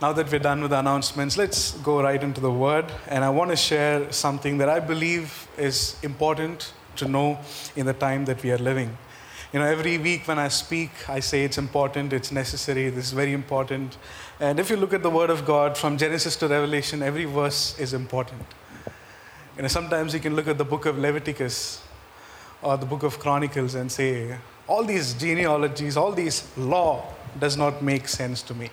now that we're done with the announcements, let's go right into the word. And I want to share something that I believe is important to know in the time that we are living. You know, every week when I speak, I say it's important, it's necessary, this is very important. And if you look at the Word of God from Genesis to Revelation, every verse is important. You know, sometimes you can look at the book of Leviticus or the book of Chronicles and say, all these genealogies, all these law does not make sense to me.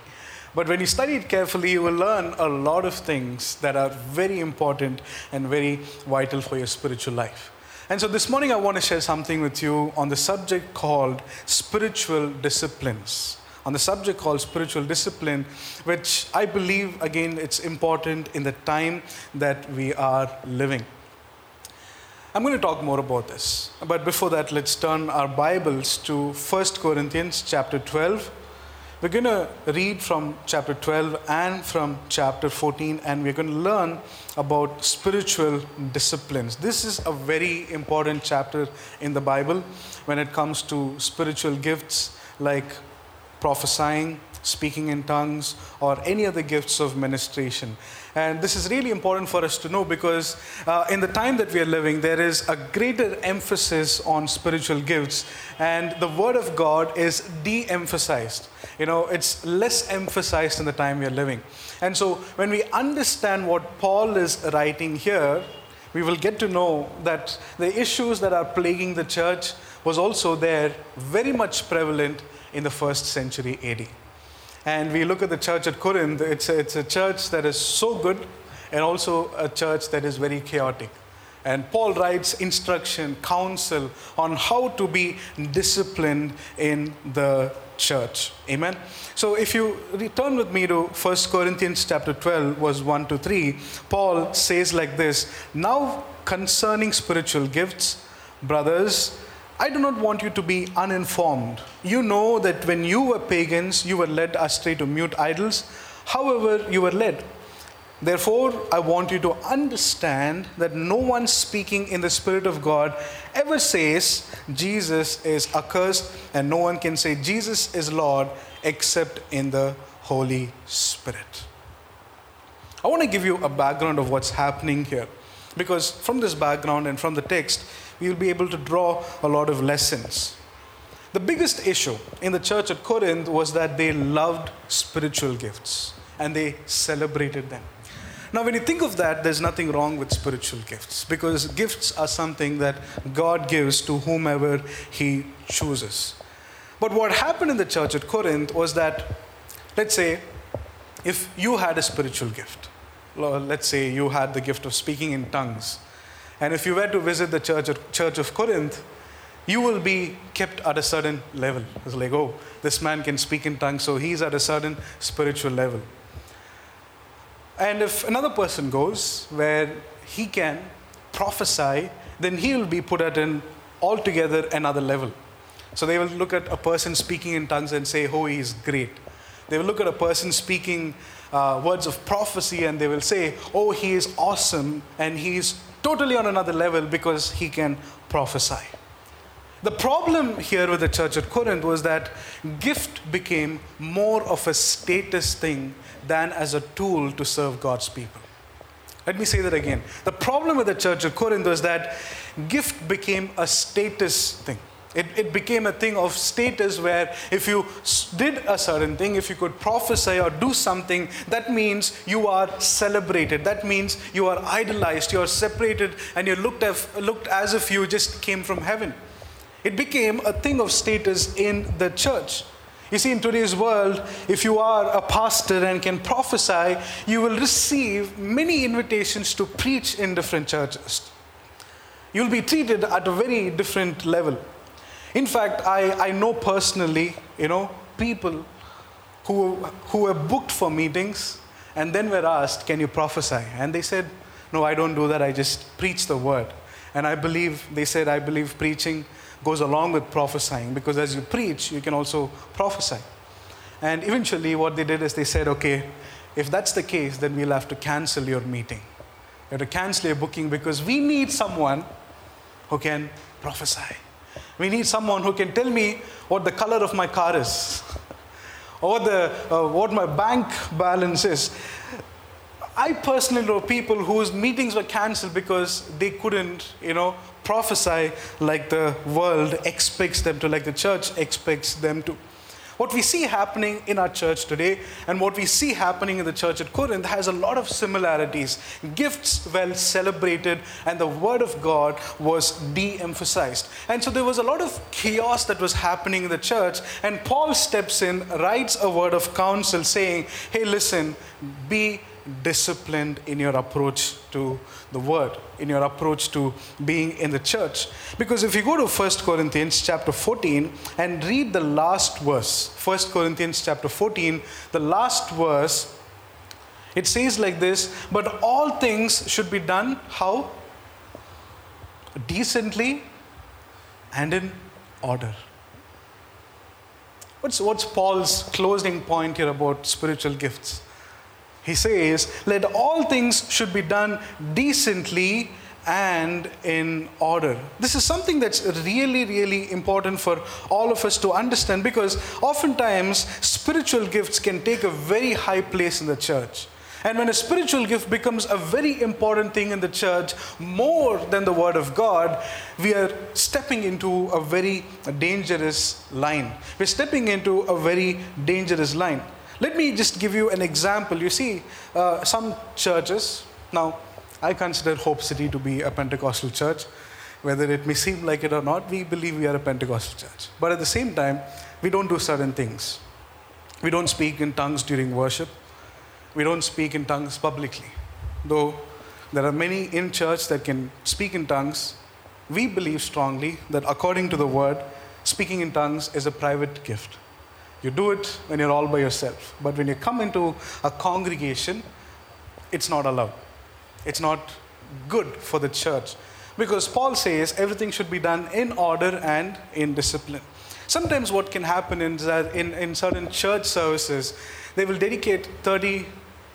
But when you study it carefully, you will learn a lot of things that are very important and very vital for your spiritual life. And so this morning, I want to share something with you on the subject called spiritual disciplines. On the subject called spiritual discipline, which I believe, again, it's important in the time that we are living. I'm going to talk more about this. But before that, let's turn our Bibles to 1 Corinthians chapter 12 we're going to read from chapter 12 and from chapter 14, and we're going to learn about spiritual disciplines. This is a very important chapter in the Bible when it comes to spiritual gifts like prophesying, speaking in tongues, or any other gifts of ministration. And this is really important for us to know because uh, in the time that we are living, there is a greater emphasis on spiritual gifts, and the Word of God is de emphasized. You know, it's less emphasized in the time we are living. And so when we understand what Paul is writing here, we will get to know that the issues that are plaguing the church was also there, very much prevalent in the first century AD. And we look at the church at Corinth, it's a, it's a church that is so good and also a church that is very chaotic. And Paul writes instruction, counsel on how to be disciplined in the church. Amen. So if you return with me to 1 Corinthians chapter 12, verse 1 to 3, Paul says like this Now concerning spiritual gifts, brothers, I do not want you to be uninformed. You know that when you were pagans, you were led astray to mute idols. However, you were led. Therefore, I want you to understand that no one speaking in the Spirit of God ever says Jesus is accursed, and no one can say Jesus is Lord except in the Holy Spirit. I want to give you a background of what's happening here. Because from this background and from the text, we will be able to draw a lot of lessons. The biggest issue in the church at Corinth was that they loved spiritual gifts and they celebrated them. Now, when you think of that, there's nothing wrong with spiritual gifts because gifts are something that God gives to whomever He chooses. But what happened in the church at Corinth was that, let's say, if you had a spiritual gift, let's say you had the gift of speaking in tongues, and if you were to visit the church, church of Corinth, you will be kept at a certain level. It's like, oh, this man can speak in tongues, so he's at a certain spiritual level. And if another person goes where he can prophesy, then he will be put at an altogether another level. So they will look at a person speaking in tongues and say, oh, he's great. They will look at a person speaking uh, words of prophecy and they will say, oh, he is awesome and he's totally on another level because he can prophesy. The problem here with the church at Corinth was that gift became more of a status thing than as a tool to serve God's people. Let me say that again. The problem with the church at Corinth was that gift became a status thing. It, it became a thing of status where if you did a certain thing, if you could prophesy or do something, that means you are celebrated. That means you are idolized, you are separated, and you're looked, at, looked as if you just came from heaven. It became a thing of status in the church. You see, in today's world, if you are a pastor and can prophesy, you will receive many invitations to preach in different churches. You'll be treated at a very different level. In fact, I, I know personally, you know, people who, who were booked for meetings and then were asked, Can you prophesy? And they said, No, I don't do that. I just preach the word. And I believe, they said, I believe preaching goes along with prophesying because as you preach, you can also prophesy. And eventually, what they did is they said, Okay, if that's the case, then we'll have to cancel your meeting. You have to cancel your booking because we need someone who can prophesy. We need someone who can tell me what the color of my car is. or the, uh, what my bank balance is. I personally know people whose meetings were cancelled because they couldn't, you know, prophesy like the world expects them to, like the church expects them to. What we see happening in our church today and what we see happening in the church at Corinth has a lot of similarities. Gifts well celebrated, and the word of God was de emphasized. And so there was a lot of chaos that was happening in the church, and Paul steps in, writes a word of counsel saying, Hey, listen, be disciplined in your approach to the word, in your approach to being in the church. Because if you go to 1 Corinthians chapter 14 and read the last verse, 1 Corinthians chapter 14, the last verse, it says like this, but all things should be done how? Decently and in order. What's, what's Paul's closing point here about spiritual gifts? He says, Let all things should be done decently and in order. This is something that's really, really important for all of us to understand because oftentimes spiritual gifts can take a very high place in the church. And when a spiritual gift becomes a very important thing in the church, more than the Word of God, we are stepping into a very dangerous line. We're stepping into a very dangerous line. Let me just give you an example. You see, uh, some churches, now I consider Hope City to be a Pentecostal church. Whether it may seem like it or not, we believe we are a Pentecostal church. But at the same time, we don't do certain things. We don't speak in tongues during worship. We don't speak in tongues publicly. Though there are many in church that can speak in tongues, we believe strongly that according to the word, speaking in tongues is a private gift. You do it when you're all by yourself. But when you come into a congregation, it's not allowed. It's not good for the church. Because Paul says everything should be done in order and in discipline. Sometimes what can happen is that in, in certain church services, they will dedicate 30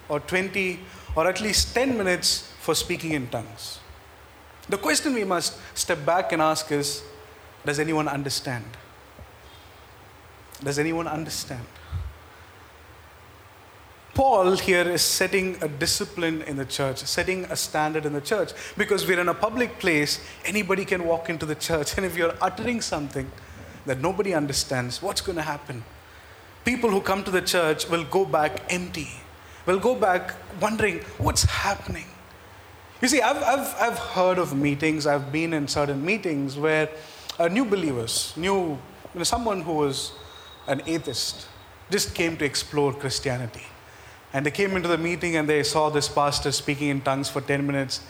or 20 or at least 10 minutes for speaking in tongues. The question we must step back and ask is Does anyone understand? Does anyone understand? Paul here is setting a discipline in the church, setting a standard in the church. Because we're in a public place, anybody can walk into the church. And if you're uttering something that nobody understands, what's going to happen? People who come to the church will go back empty, will go back wondering, what's happening? You see, I've, I've, I've heard of meetings, I've been in certain meetings where uh, new believers, new, you know, someone who was an atheist, just came to explore Christianity. And they came into the meeting and they saw this pastor speaking in tongues for 10 minutes.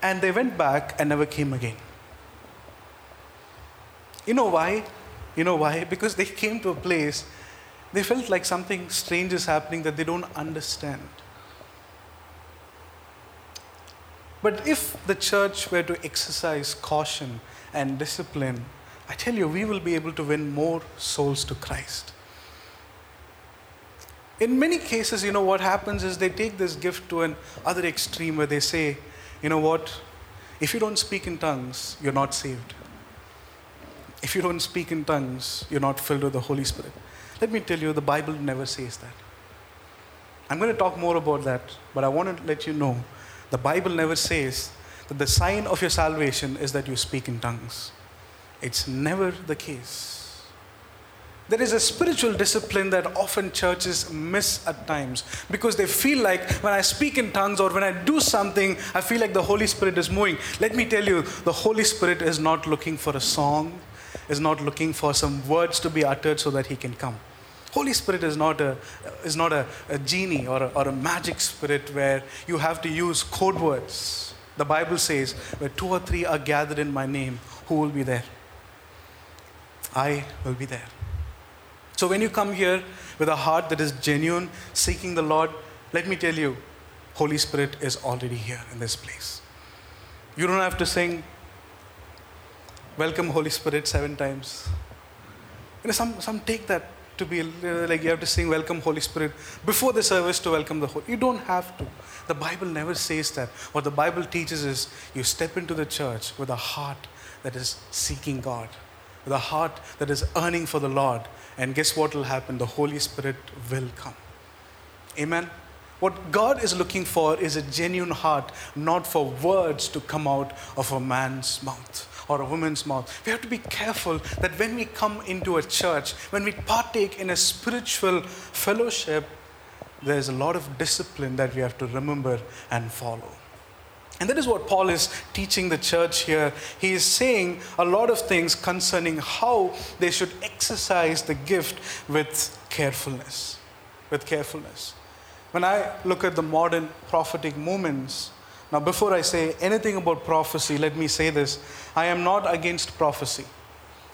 And they went back and never came again. You know why? You know why? Because they came to a place, they felt like something strange is happening that they don't understand. But if the church were to exercise caution and discipline, I tell you, we will be able to win more souls to Christ. In many cases, you know, what happens is they take this gift to an other extreme where they say, you know what, if you don't speak in tongues, you're not saved. If you don't speak in tongues, you're not filled with the Holy Spirit. Let me tell you, the Bible never says that. I'm going to talk more about that, but I want to let you know the Bible never says that the sign of your salvation is that you speak in tongues. It's never the case. There is a spiritual discipline that often churches miss at times because they feel like when I speak in tongues or when I do something, I feel like the Holy Spirit is moving. Let me tell you, the Holy Spirit is not looking for a song, is not looking for some words to be uttered so that He can come. Holy Spirit is not a, is not a, a genie or a, or a magic spirit where you have to use code words. The Bible says, where two or three are gathered in my name, who will be there? I will be there. So when you come here with a heart that is genuine, seeking the Lord, let me tell you, Holy Spirit is already here in this place. You don't have to sing, Welcome, Holy Spirit, seven times. You know, some, some take that to be like you have to sing Welcome, Holy Spirit before the service to welcome the Holy. You don't have to. The Bible never says that. What the Bible teaches is you step into the church with a heart that is seeking God with a heart that is earning for the Lord. And guess what will happen? The Holy Spirit will come. Amen. What God is looking for is a genuine heart, not for words to come out of a man's mouth or a woman's mouth. We have to be careful that when we come into a church, when we partake in a spiritual fellowship, there's a lot of discipline that we have to remember and follow. And that is what Paul is teaching the church here. He is saying a lot of things concerning how they should exercise the gift with carefulness. With carefulness. When I look at the modern prophetic movements, now before I say anything about prophecy, let me say this I am not against prophecy.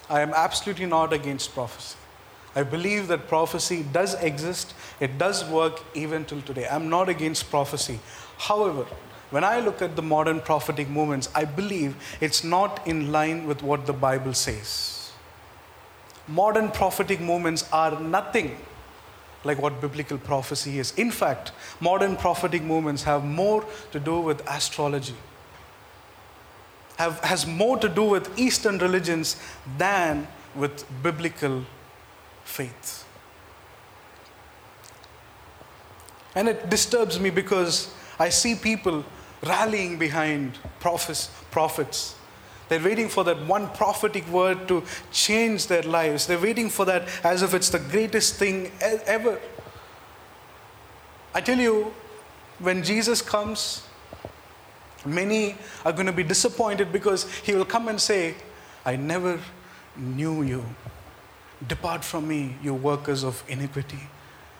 I am absolutely not against prophecy. I believe that prophecy does exist, it does work even till today. I'm not against prophecy. However, when I look at the modern prophetic movements, I believe it's not in line with what the Bible says. Modern prophetic movements are nothing like what biblical prophecy is. In fact, modern prophetic movements have more to do with astrology, have, has more to do with Eastern religions than with biblical faith. And it disturbs me because I see people rallying behind prophets, prophets. They're waiting for that one prophetic word to change their lives. They're waiting for that as if it's the greatest thing ever. I tell you, when Jesus comes, many are going to be disappointed because he will come and say, I never knew you. Depart from me, you workers of iniquity.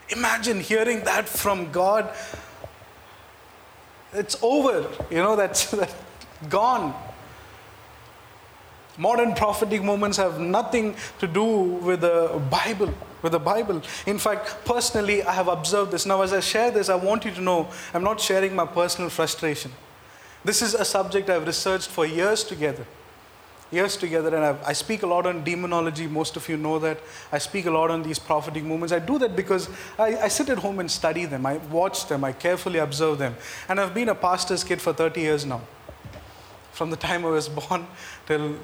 Imagine hearing that from God it's over. You know, that's, that's gone. Modern prophetic moments have nothing to do with the Bible. With the Bible. In fact, personally, I have observed this. Now, as I share this, I want you to know I'm not sharing my personal frustration. This is a subject I've researched for years together years together, and I've, i speak a lot on demonology. Most of you know that. I speak a lot on these prophetic movements. I do that because I, I sit at home and study them. I watch them. I carefully observe them. And I've been a pastor's kid for 30 years now. From the time I was born till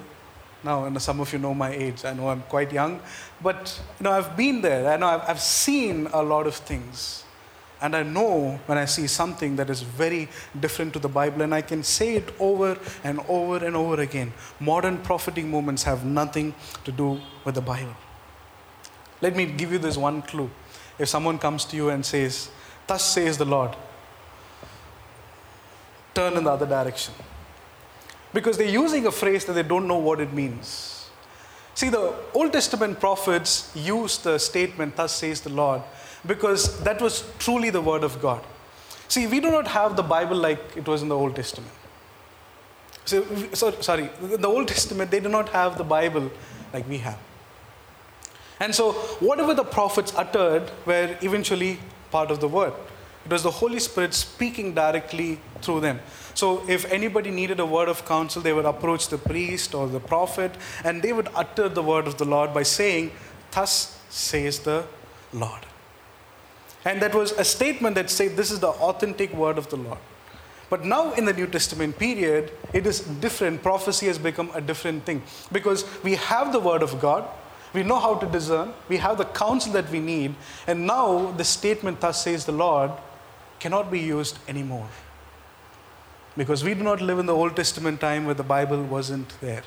now, and some of you know my age. I know I'm quite young, but you know I've been there. I know I've, I've seen a lot of things. And I know when I see something that is very different to the Bible, and I can say it over and over and over again. Modern prophetic movements have nothing to do with the Bible. Let me give you this one clue. If someone comes to you and says, Thus says the Lord, turn in the other direction. Because they're using a phrase that they don't know what it means. See, the Old Testament prophets used the statement, Thus says the Lord, because that was truly the Word of God. See, we do not have the Bible like it was in the Old Testament. So, so, sorry, the Old Testament, they do not have the Bible like we have. And so, whatever the prophets uttered were eventually part of the Word. It was the Holy Spirit speaking directly through them. So, if anybody needed a word of counsel, they would approach the priest or the prophet and they would utter the word of the Lord by saying, Thus says the Lord. And that was a statement that said, This is the authentic word of the Lord. But now in the New Testament period, it is different. Prophecy has become a different thing because we have the word of God, we know how to discern, we have the counsel that we need, and now the statement, Thus says the Lord, cannot be used anymore. Because we do not live in the Old Testament time where the Bible wasn't there.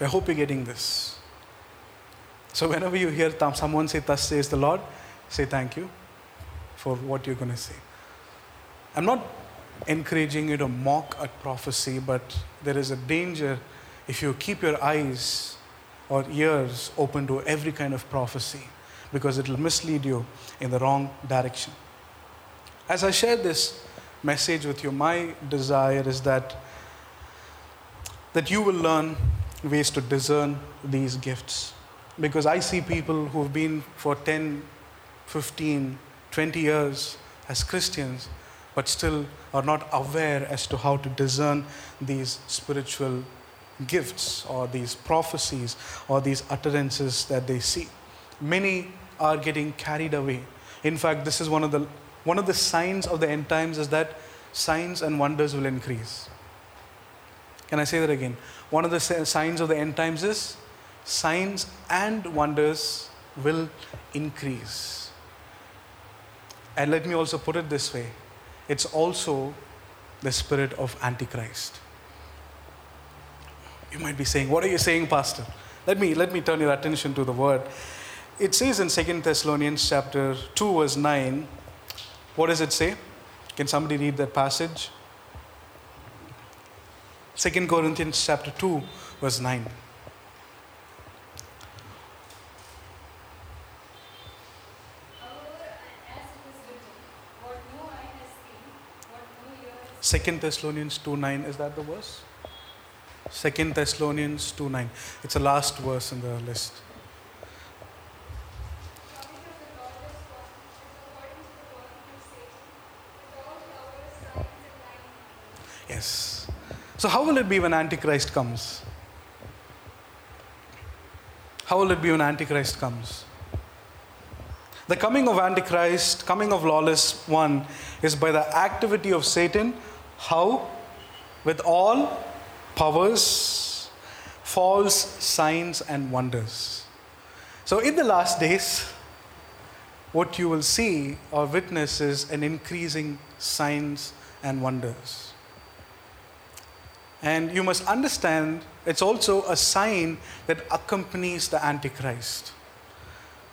I hope you're getting this. So, whenever you hear someone say, Thus says the Lord, say thank you for what you're going to say. I'm not encouraging you to mock at prophecy, but there is a danger if you keep your eyes or ears open to every kind of prophecy because it will mislead you in the wrong direction. As I share this message with you, my desire is that that you will learn ways to discern these gifts because I see people who've been for 10 15, 20 years as Christians, but still are not aware as to how to discern these spiritual gifts or these prophecies or these utterances that they see. Many are getting carried away. In fact, this is one of the one of the signs of the end times is that signs and wonders will increase. Can I say that again? One of the signs of the end times is signs and wonders will increase. And let me also put it this way it's also the spirit of Antichrist. You might be saying, What are you saying, Pastor? Let me, let me turn your attention to the word. It says in 2 Thessalonians chapter 2, verse 9, what does it say? Can somebody read that passage? 2 Corinthians chapter 2, verse 9. Second Thessalonians 2 9, is that the verse? Second Thessalonians 2 9. It's the last verse in the list. Yes. So, how will it be when Antichrist comes? How will it be when Antichrist comes? The coming of Antichrist, coming of lawless one, is by the activity of Satan. How? With all powers, false signs, and wonders. So, in the last days, what you will see or witness is an increasing signs and wonders. And you must understand it's also a sign that accompanies the Antichrist.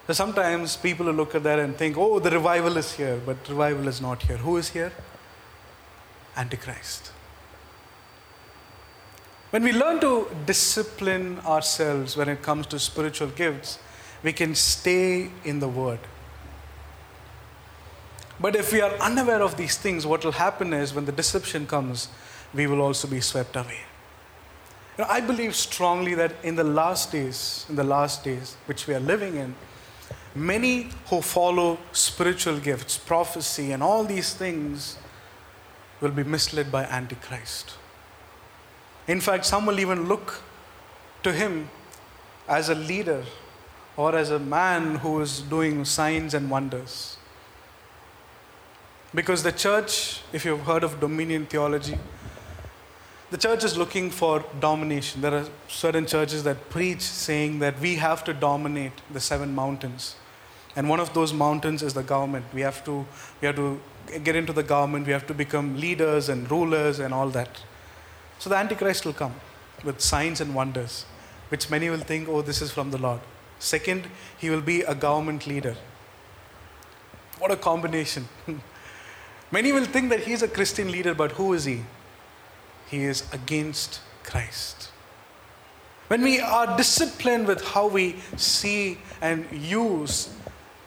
So sometimes people look at that and think, oh, the revival is here, but revival is not here. Who is here? Antichrist. When we learn to discipline ourselves when it comes to spiritual gifts, we can stay in the Word. But if we are unaware of these things, what will happen is when the deception comes, we will also be swept away. You know, I believe strongly that in the last days, in the last days which we are living in, many who follow spiritual gifts, prophecy, and all these things will be misled by Antichrist. In fact, some will even look to him as a leader or as a man who is doing signs and wonders. Because the church, if you've heard of dominion theology, the church is looking for domination. There are certain churches that preach saying that we have to dominate the seven mountains. And one of those mountains is the government. We have to, we have to get into the government, we have to become leaders and rulers and all that. So the Antichrist will come with signs and wonders, which many will think, oh, this is from the Lord. Second, he will be a government leader. What a combination. many will think that he's a Christian leader, but who is he? he is against Christ. When we are disciplined with how we see and use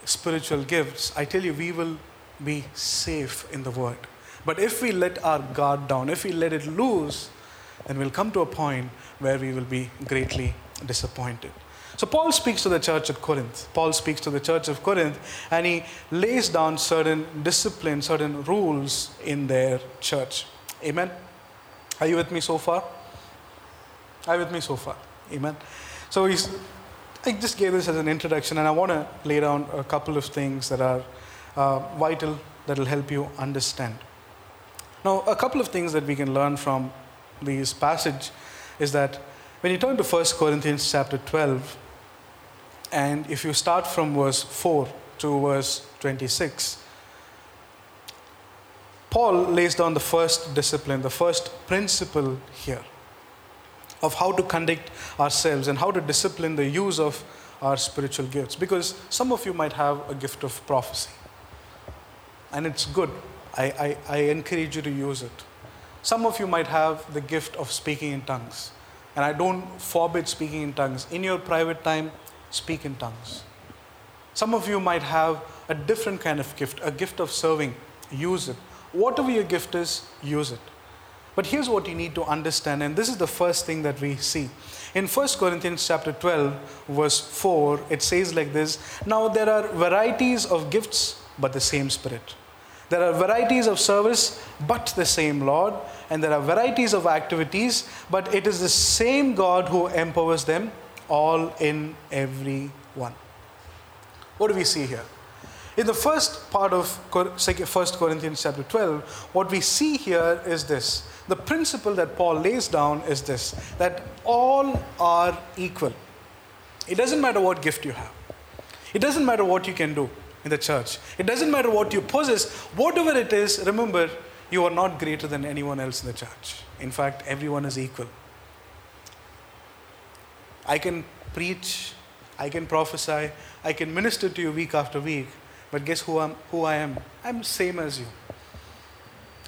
spiritual gifts, I tell you, we will be safe in the Word. But if we let our guard down, if we let it loose, then we'll come to a point where we will be greatly disappointed. So, Paul speaks to the church at Corinth. Paul speaks to the church of Corinth and he lays down certain discipline, certain rules in their church. Amen. Are you with me so far? Are you with me so far? Amen. So he's, I just gave this as an introduction, and I want to lay down a couple of things that are uh, vital that will help you understand. Now, a couple of things that we can learn from this passage is that when you turn to 1 Corinthians chapter 12, and if you start from verse 4 to verse 26, Paul lays down the first discipline, the first principle here of how to conduct ourselves and how to discipline the use of our spiritual gifts. Because some of you might have a gift of prophecy, and it's good. I, I, I encourage you to use it. Some of you might have the gift of speaking in tongues, and I don't forbid speaking in tongues. In your private time, speak in tongues. Some of you might have a different kind of gift, a gift of serving. Use it. Whatever your gift is, use it. But here's what you need to understand, and this is the first thing that we see. In 1 Corinthians chapter 12, verse 4, it says like this Now there are varieties of gifts, but the same Spirit. There are varieties of service, but the same Lord. And there are varieties of activities, but it is the same God who empowers them all in every one. What do we see here? In the first part of 1 Corinthians chapter 12, what we see here is this. The principle that Paul lays down is this that all are equal. It doesn't matter what gift you have. It doesn't matter what you can do in the church. It doesn't matter what you possess. Whatever it is, remember, you are not greater than anyone else in the church. In fact, everyone is equal. I can preach, I can prophesy, I can minister to you week after week, but guess who, I'm, who I am? I'm same as you.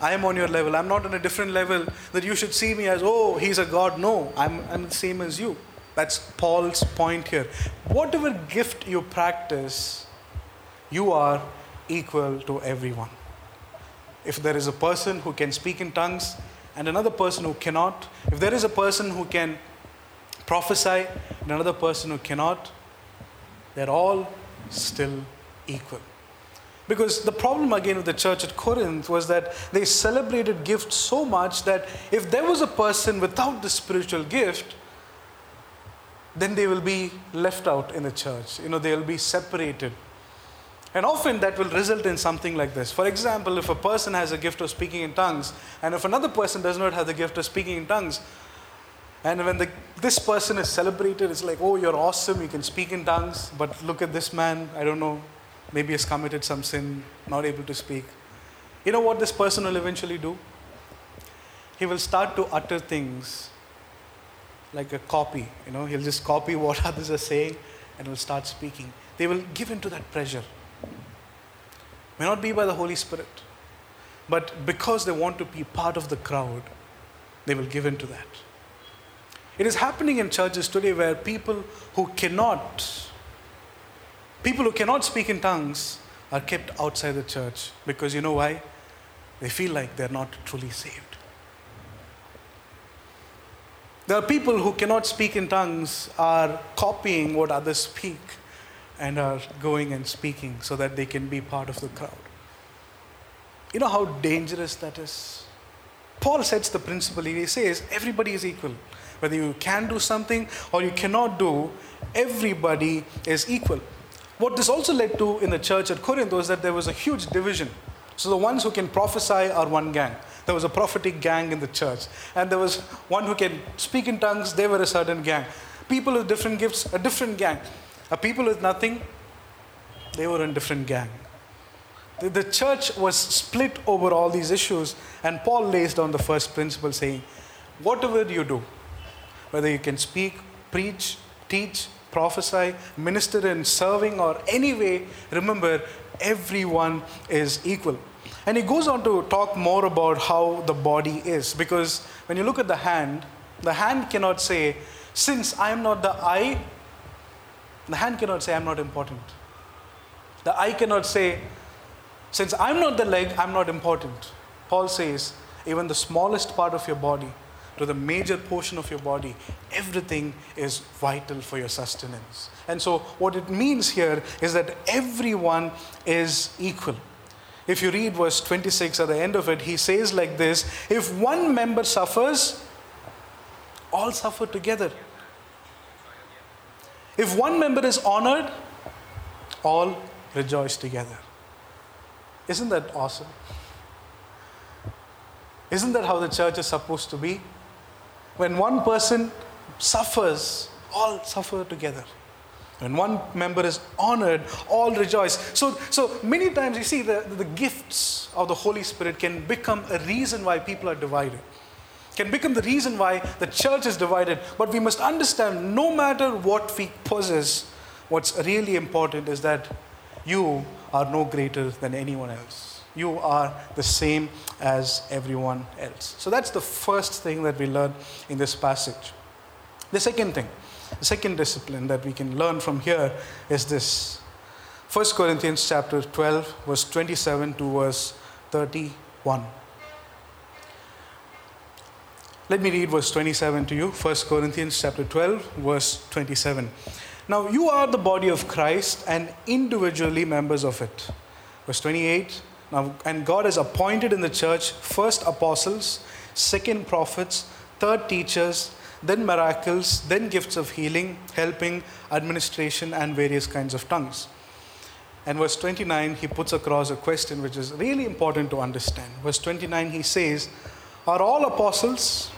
I am on your level. I'm not on a different level that you should see me as, oh, he's a God. No, I'm, I'm the same as you. That's Paul's point here. Whatever gift you practice, you are equal to everyone. If there is a person who can speak in tongues and another person who cannot, if there is a person who can prophesy and another person who cannot, they're all still equal. Because the problem again with the church at Corinth was that they celebrated gifts so much that if there was a person without the spiritual gift, then they will be left out in the church. You know, they'll be separated. And often that will result in something like this. For example, if a person has a gift of speaking in tongues, and if another person does not have the gift of speaking in tongues, and when the, this person is celebrated, it's like, oh, you're awesome, you can speak in tongues, but look at this man, I don't know, maybe has committed some sin, not able to speak. You know what this person will eventually do? He will start to utter things like a copy. You know, he'll just copy what others are saying and will start speaking. They will give into that pressure. May not be by the Holy Spirit, but because they want to be part of the crowd, they will give in to that. It is happening in churches today where people who cannot, people who cannot speak in tongues are kept outside the church because you know why? They feel like they're not truly saved. There are people who cannot speak in tongues are copying what others speak and are going and speaking so that they can be part of the crowd. You know how dangerous that is? Paul sets the principle. He says everybody is equal. Whether you can do something or you cannot do, everybody is equal. What this also led to in the church at Corinth was that there was a huge division. So the ones who can prophesy are one gang. There was a prophetic gang in the church. And there was one who can speak in tongues, they were a certain gang. People with different gifts, a different gang. A people with nothing, they were in different gang. The, the church was split over all these issues, and Paul lays down the first principle saying, whatever you do, whether you can speak, preach, teach, prophesy, minister in serving, or any way, remember everyone is equal. And he goes on to talk more about how the body is. Because when you look at the hand, the hand cannot say, since I am not the eye, the hand cannot say, I'm not important. The eye cannot say, since I'm not the leg, I'm not important. Paul says, even the smallest part of your body to the major portion of your body, everything is vital for your sustenance. And so, what it means here is that everyone is equal. If you read verse 26 at the end of it, he says like this If one member suffers, all suffer together. If one member is honored, all rejoice together. Isn't that awesome? Isn't that how the church is supposed to be? When one person suffers, all suffer together. When one member is honored, all rejoice. So, so many times you see the, the gifts of the Holy Spirit can become a reason why people are divided, can become the reason why the church is divided. But we must understand no matter what we possess, what's really important is that you are no greater than anyone else. You are the same as everyone else. So that's the first thing that we learn in this passage. The second thing, the second discipline that we can learn from here is this 1 Corinthians chapter 12, verse 27 to verse 31. Let me read verse 27 to you. 1 Corinthians chapter 12, verse 27. Now you are the body of Christ and individually members of it. Verse 28. Now, and God has appointed in the church first apostles, second prophets, third teachers, then miracles, then gifts of healing, helping, administration, and various kinds of tongues. And verse 29, he puts across a question which is really important to understand. Verse 29, he says, Are all apostles,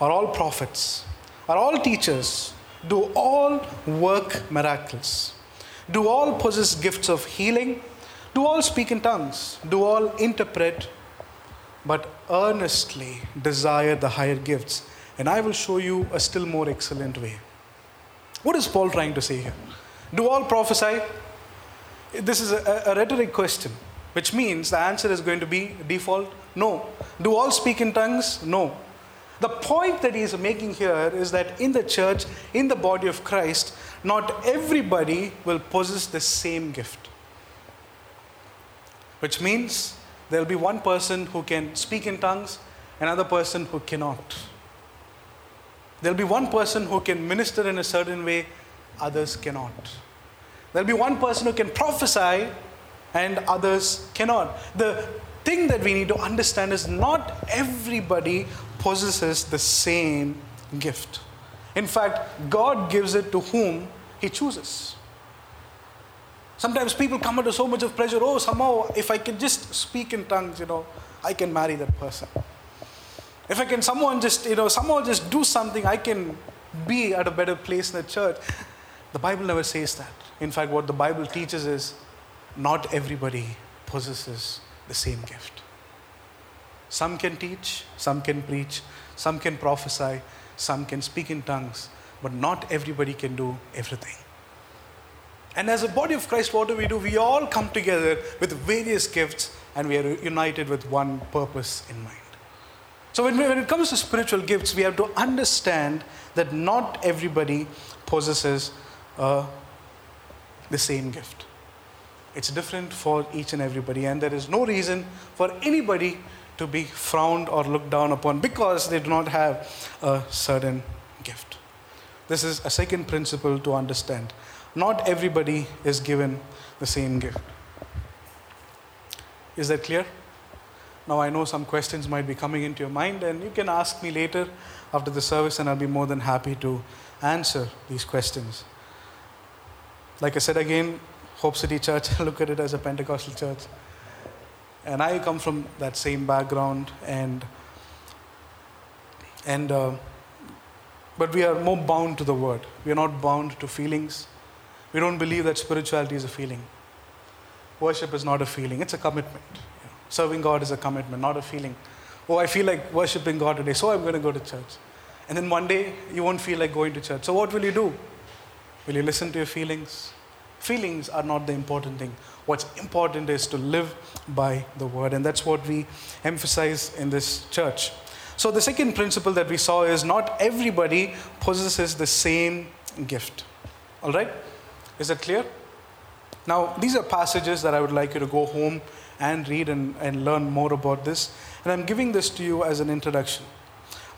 are all prophets, are all teachers, Do all work miracles? Do all possess gifts of healing? Do all speak in tongues? Do all interpret? But earnestly desire the higher gifts, and I will show you a still more excellent way. What is Paul trying to say here? Do all prophesy? This is a, a rhetoric question, which means the answer is going to be default no. Do all speak in tongues? No. The point that he is making here is that in the church, in the body of Christ, not everybody will possess the same gift. Which means there will be one person who can speak in tongues, another person who cannot. There will be one person who can minister in a certain way, others cannot. There will be one person who can prophesy, and others cannot. The thing that we need to understand is not everybody possesses the same gift. In fact, God gives it to whom He chooses. Sometimes people come under so much of pressure oh, somehow, if I can just speak in tongues, you know, I can marry that person. If I can someone just, you know, somehow just do something, I can be at a better place in the church. The Bible never says that. In fact, what the Bible teaches is not everybody possesses the same gift. Some can teach, some can preach, some can prophesy, some can speak in tongues, but not everybody can do everything. And as a body of Christ, what do we do? We all come together with various gifts and we are united with one purpose in mind. So, when, when it comes to spiritual gifts, we have to understand that not everybody possesses uh, the same gift. It's different for each and everybody, and there is no reason for anybody to be frowned or looked down upon because they do not have a certain gift. This is a second principle to understand. Not everybody is given the same gift. Is that clear? Now, I know some questions might be coming into your mind, and you can ask me later after the service, and I'll be more than happy to answer these questions. Like I said again, Hope City Church, look at it as a Pentecostal church. And I come from that same background, and and uh, but we are more bound to the word. We are not bound to feelings. We don't believe that spirituality is a feeling. Worship is not a feeling; it's a commitment. Serving God is a commitment, not a feeling. Oh, I feel like worshiping God today, so I'm going to go to church. And then one day you won't feel like going to church. So what will you do? Will you listen to your feelings? Feelings are not the important thing. What's important is to live by the word, and that's what we emphasize in this church. So, the second principle that we saw is not everybody possesses the same gift. All right? Is that clear? Now, these are passages that I would like you to go home and read and, and learn more about this. And I'm giving this to you as an introduction,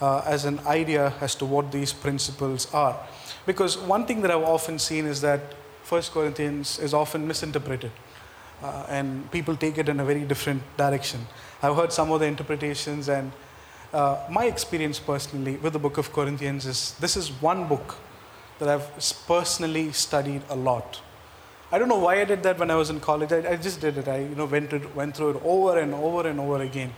uh, as an idea as to what these principles are. Because one thing that I've often seen is that 1 Corinthians is often misinterpreted. Uh, and people take it in a very different direction. I've heard some of the interpretations, and uh, my experience personally with the book of Corinthians is this is one book that I've personally studied a lot. I don't know why I did that when I was in college. I, I just did it. I you know, went, to, went through it over and over and over again.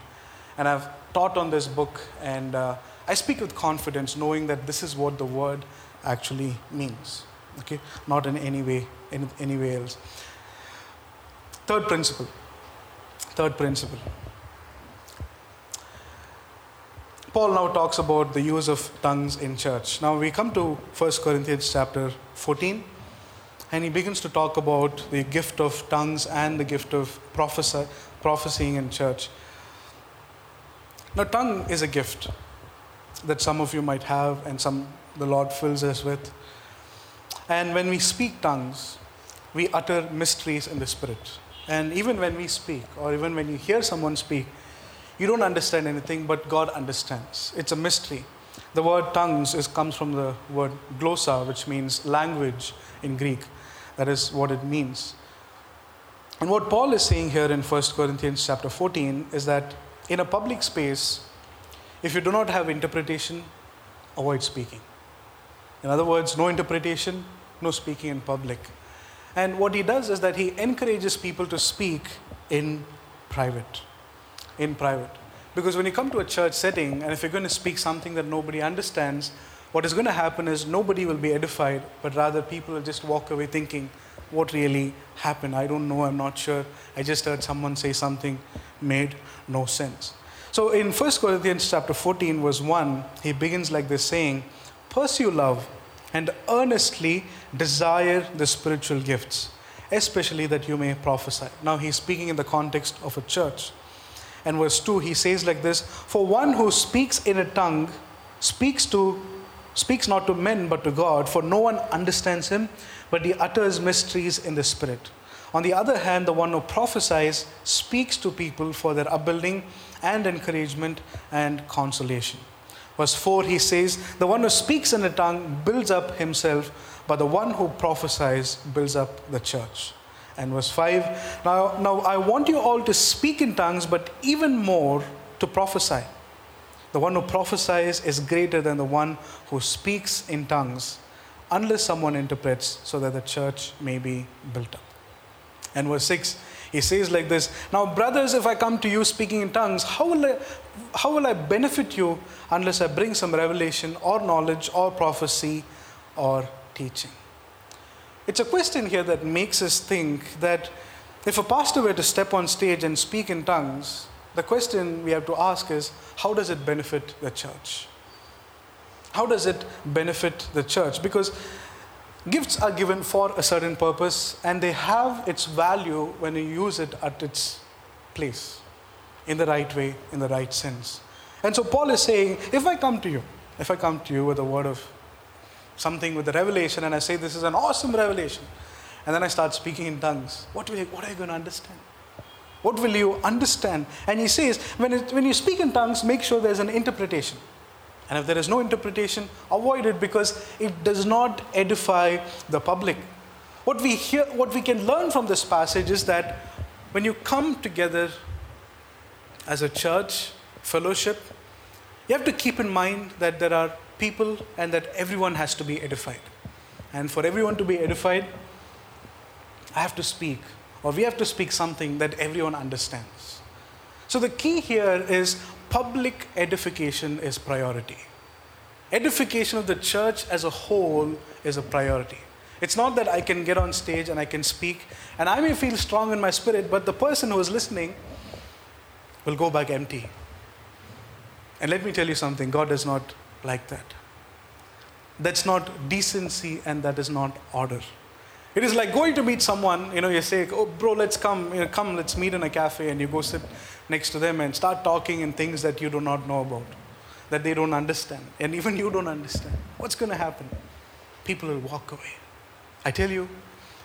And I've taught on this book, and uh, I speak with confidence, knowing that this is what the word actually means okay? Not in any way in any way else. Third principle. Third principle. Paul now talks about the use of tongues in church. Now we come to 1 corinthians chapter 14 and he begins to talk about the gift of tongues and the gift of prophesy, prophesying in church. Now tongue is a gift that some of you might have and some the lord fills us with and when we speak tongues, we utter mysteries in the Spirit. And even when we speak, or even when you hear someone speak, you don't understand anything, but God understands. It's a mystery. The word tongues is, comes from the word glossa, which means language in Greek. That is what it means. And what Paul is saying here in 1 Corinthians chapter 14 is that in a public space, if you do not have interpretation, avoid speaking. In other words, no interpretation, no speaking in public. And what he does is that he encourages people to speak in private. In private. Because when you come to a church setting, and if you're going to speak something that nobody understands, what is going to happen is nobody will be edified, but rather people will just walk away thinking, what really happened? I don't know, I'm not sure. I just heard someone say something made no sense. So in 1 Corinthians chapter 14, verse 1, he begins like this saying, Pursue love and earnestly desire the spiritual gifts, especially that you may prophesy. Now he's speaking in the context of a church. And verse 2, he says like this For one who speaks in a tongue speaks to speaks not to men but to God, for no one understands him, but he utters mysteries in the spirit. On the other hand, the one who prophesies speaks to people for their upbuilding and encouragement and consolation. Verse 4, he says, The one who speaks in a tongue builds up himself, but the one who prophesies builds up the church. And verse 5, now, now I want you all to speak in tongues, but even more to prophesy. The one who prophesies is greater than the one who speaks in tongues, unless someone interprets, so that the church may be built up. And verse 6, he says like this Now, brothers, if I come to you speaking in tongues, how will I, how will I benefit you unless I bring some revelation or knowledge or prophecy or teaching? It's a question here that makes us think that if a pastor were to step on stage and speak in tongues, the question we have to ask is how does it benefit the church? How does it benefit the church? Because gifts are given for a certain purpose and they have its value when you use it at its place, in the right way, in the right sense. And so Paul is saying if I come to you, if I come to you with a word of something with a revelation and I say this is an awesome revelation, and then I start speaking in tongues, what, will you, what are you going to understand? What will you understand? And he says, when, it, when you speak in tongues, make sure there's an interpretation. And if there is no interpretation, avoid it because it does not edify the public. What we hear, what we can learn from this passage is that when you come together as a church, fellowship, you have to keep in mind that there are people and that everyone has to be edified. And for everyone to be edified, I have to speak or we have to speak something that everyone understands. So the key here is public edification is priority. Edification of the church as a whole is a priority. It's not that I can get on stage and I can speak and I may feel strong in my spirit, but the person who is listening will go back empty. And let me tell you something God is not like that. That's not decency and that is not order. It is like going to meet someone, you know, you say, oh, bro, let's come, you know, come, let's meet in a cafe, and you go sit next to them and start talking in things that you do not know about, that they don't understand, and even you don't understand. What's going to happen? People will walk away. I tell you,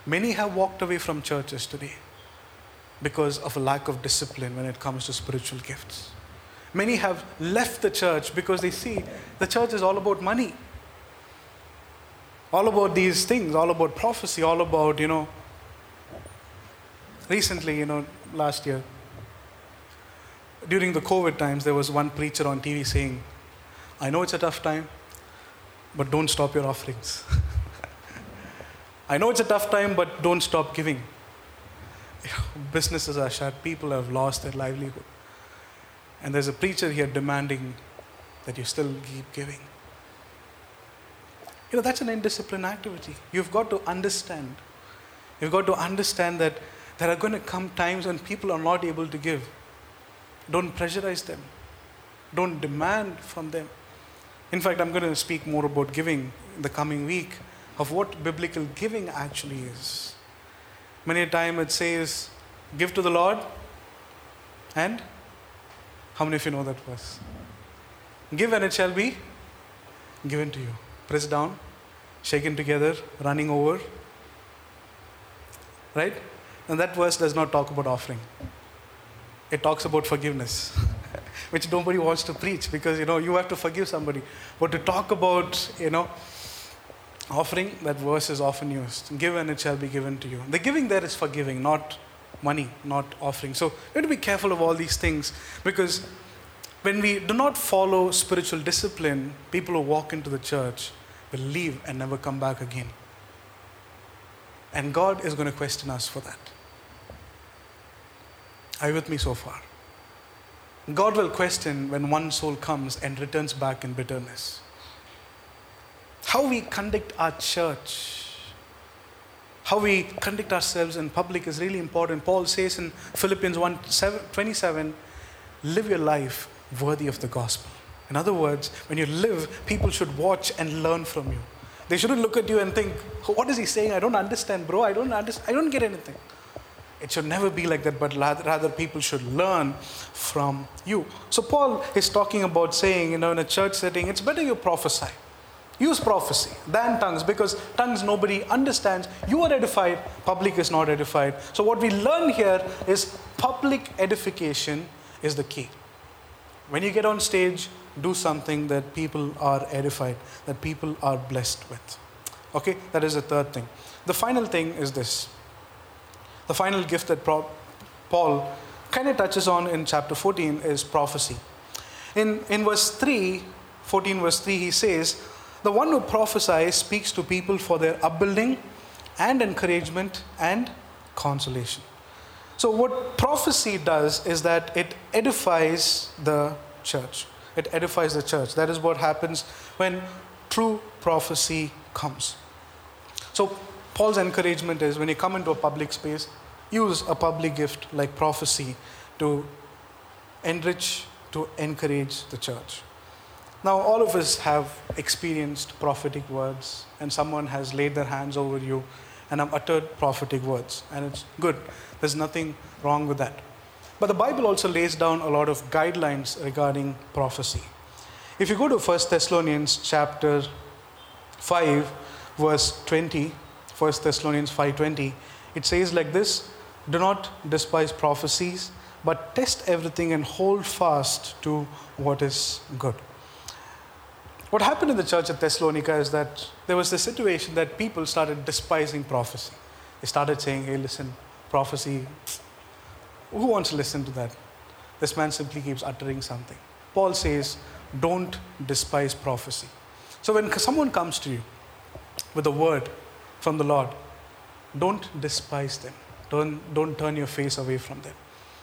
many have walked away from churches today because of a lack of discipline when it comes to spiritual gifts. Many have left the church because they see the church is all about money all about these things, all about prophecy, all about, you know, recently, you know, last year, during the COVID times, there was one preacher on TV saying, I know it's a tough time, but don't stop your offerings. I know it's a tough time, but don't stop giving. Businesses are shut, people have lost their livelihood. And there's a preacher here demanding that you still keep giving. Know, that's an indisciplined activity. You've got to understand. You've got to understand that there are going to come times when people are not able to give. Don't pressurize them. Don't demand from them. In fact, I'm going to speak more about giving in the coming week of what biblical giving actually is. Many a time it says, give to the Lord, and how many of you know that verse? Give and it shall be given to you Press down, shaken together, running over. Right? And that verse does not talk about offering. It talks about forgiveness, which nobody wants to preach because you know you have to forgive somebody. But to talk about, you know, offering, that verse is often used. Give and it shall be given to you. The giving there is forgiving, not money, not offering. So we have to be careful of all these things because when we do not follow spiritual discipline, people who walk into the church will leave and never come back again. And God is going to question us for that. Are you with me so far? God will question when one soul comes and returns back in bitterness. how we conduct our church, how we conduct ourselves in public is really important. Paul says in Philippians 1 27, live your life worthy of the gospel. In other words, when you live, people should watch and learn from you. They shouldn't look at you and think, what is he saying? I don't understand, bro. I don't understand. I don't get anything. It should never be like that, but rather people should learn from you. So Paul is talking about saying, you know, in a church setting, it's better you prophesy. Use prophecy than tongues because tongues nobody understands. You are edified, public is not edified. So, what we learn here is public edification is the key. When you get on stage, do something that people are edified, that people are blessed with. Okay, that is the third thing. The final thing is this the final gift that Paul kind of touches on in chapter 14 is prophecy. In, in verse 3, 14 verse 3, he says, The one who prophesies speaks to people for their upbuilding and encouragement and consolation. So, what prophecy does is that it edifies the church. It edifies the church. That is what happens when true prophecy comes. So, Paul's encouragement is when you come into a public space, use a public gift like prophecy to enrich, to encourage the church. Now, all of us have experienced prophetic words, and someone has laid their hands over you and have uttered prophetic words, and it's good. There's nothing wrong with that. But the Bible also lays down a lot of guidelines regarding prophecy. If you go to 1 Thessalonians chapter 5 verse 20, 1 Thessalonians 5:20, it says like this, do not despise prophecies, but test everything and hold fast to what is good. What happened in the church at Thessalonica is that there was the situation that people started despising prophecy. They started saying, hey, listen, prophecy, who wants to listen to that? This man simply keeps uttering something. Paul says, don't despise prophecy. So when someone comes to you with a word from the Lord, don't despise them. Don't, don't turn your face away from them.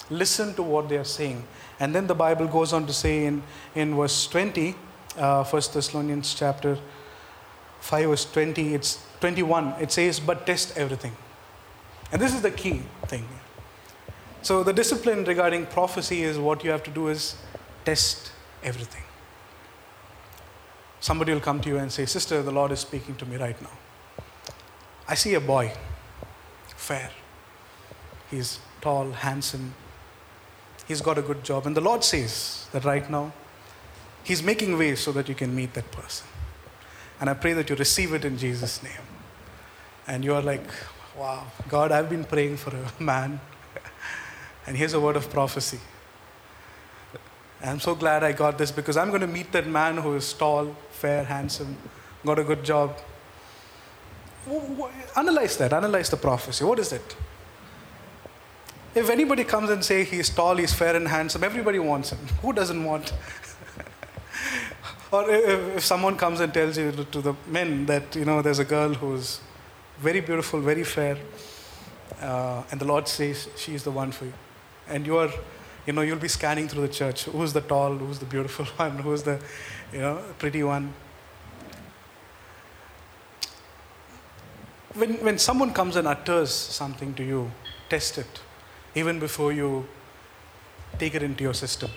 Listen to what they are saying. And then the Bible goes on to say in, in verse 20, uh, 1 Thessalonians chapter 5, verse 20, it's 21, it says, But test everything. And this is the key thing. So the discipline regarding prophecy is what you have to do is test everything. Somebody will come to you and say, Sister, the Lord is speaking to me right now. I see a boy, fair. He's tall, handsome. He's got a good job. And the Lord says that right now, He's making ways so that you can meet that person. And I pray that you receive it in Jesus' name. And you are like, wow, God, I've been praying for a man and here's a word of prophecy. I'm so glad I got this because I'm going to meet that man who is tall, fair, handsome, got a good job. Analyze that, analyze the prophecy. What is it? If anybody comes and say he's tall, he's fair and handsome, everybody wants him. Who doesn't want? or if someone comes and tells you to the men that you know there's a girl who's very beautiful, very fair, uh, and the Lord says she's the one for you and you are you know you'll be scanning through the church. Who's the tall who's the beautiful one who's the you know pretty one? When when someone comes and utters something to you test it even before you take it into your system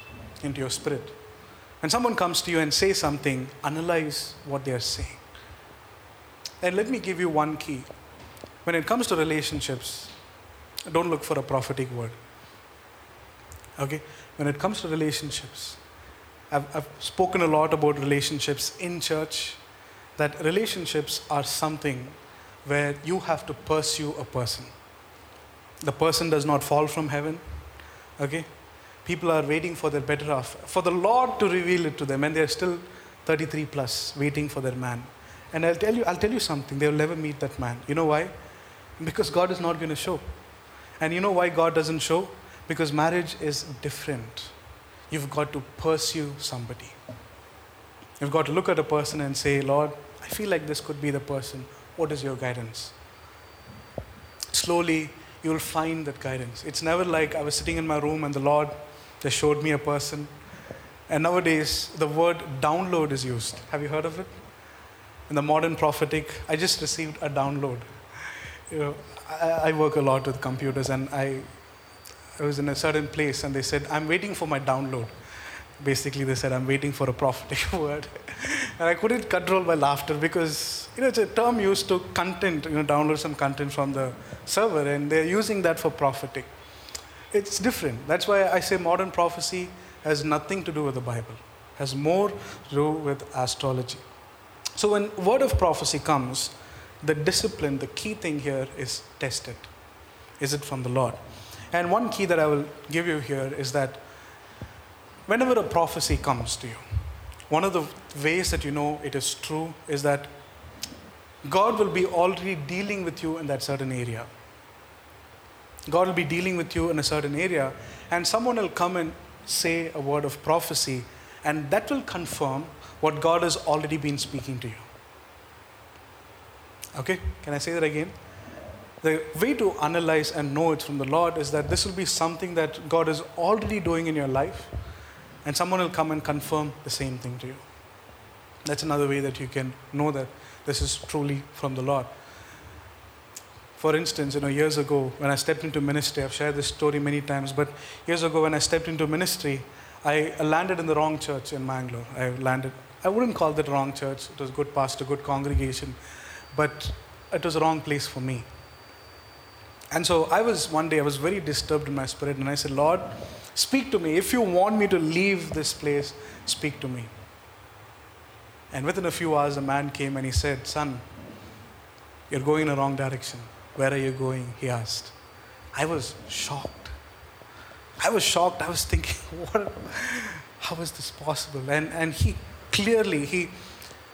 into your spirit. When someone comes to you and says something analyze what they are saying. And let me give you one key. When it comes to relationships don't look for a prophetic word Okay? When it comes to relationships, I've, I've spoken a lot about relationships in church, that relationships are something where you have to pursue a person. The person does not fall from heaven. Okay? People are waiting for their better half, for the Lord to reveal it to them, and they're still 33 plus, waiting for their man. And I'll tell you, I'll tell you something, they'll never meet that man. You know why? Because God is not going to show. And you know why God doesn't show? Because marriage is different. You've got to pursue somebody. You've got to look at a person and say, Lord, I feel like this could be the person. What is your guidance? Slowly, you'll find that guidance. It's never like I was sitting in my room and the Lord just showed me a person. And nowadays, the word download is used. Have you heard of it? in the modern prophetic, I just received a download. You know, I, I work a lot with computers, and I, I was in a certain place, and they said, I'm waiting for my download. Basically, they said, I'm waiting for a prophetic word. and I couldn't control my laughter because, you know, it's a term used to content, you know, download some content from the server, and they're using that for prophetic. It's different. That's why I say modern prophecy has nothing to do with the Bible, has more to do with astrology. So when word of prophecy comes, the discipline, the key thing here is test it. Is it from the Lord? And one key that I will give you here is that whenever a prophecy comes to you, one of the ways that you know it is true is that God will be already dealing with you in that certain area. God will be dealing with you in a certain area, and someone will come and say a word of prophecy, and that will confirm what God has already been speaking to you. Okay, can I say that again? The way to analyze and know it from the Lord is that this will be something that God is already doing in your life, and someone will come and confirm the same thing to you. That's another way that you can know that this is truly from the Lord. For instance, you know, years ago when I stepped into ministry, I've shared this story many times, but years ago when I stepped into ministry, I landed in the wrong church in Mangalore. I landed, I wouldn't call that wrong church. It was good pastor, good congregation, but it was a wrong place for me. And so I was one day, I was very disturbed in my spirit, and I said, Lord, speak to me. If you want me to leave this place, speak to me. And within a few hours, a man came and he said, Son, you're going in the wrong direction. Where are you going? He asked. I was shocked. I was shocked. I was thinking, what, how is this possible? And, and he clearly, he,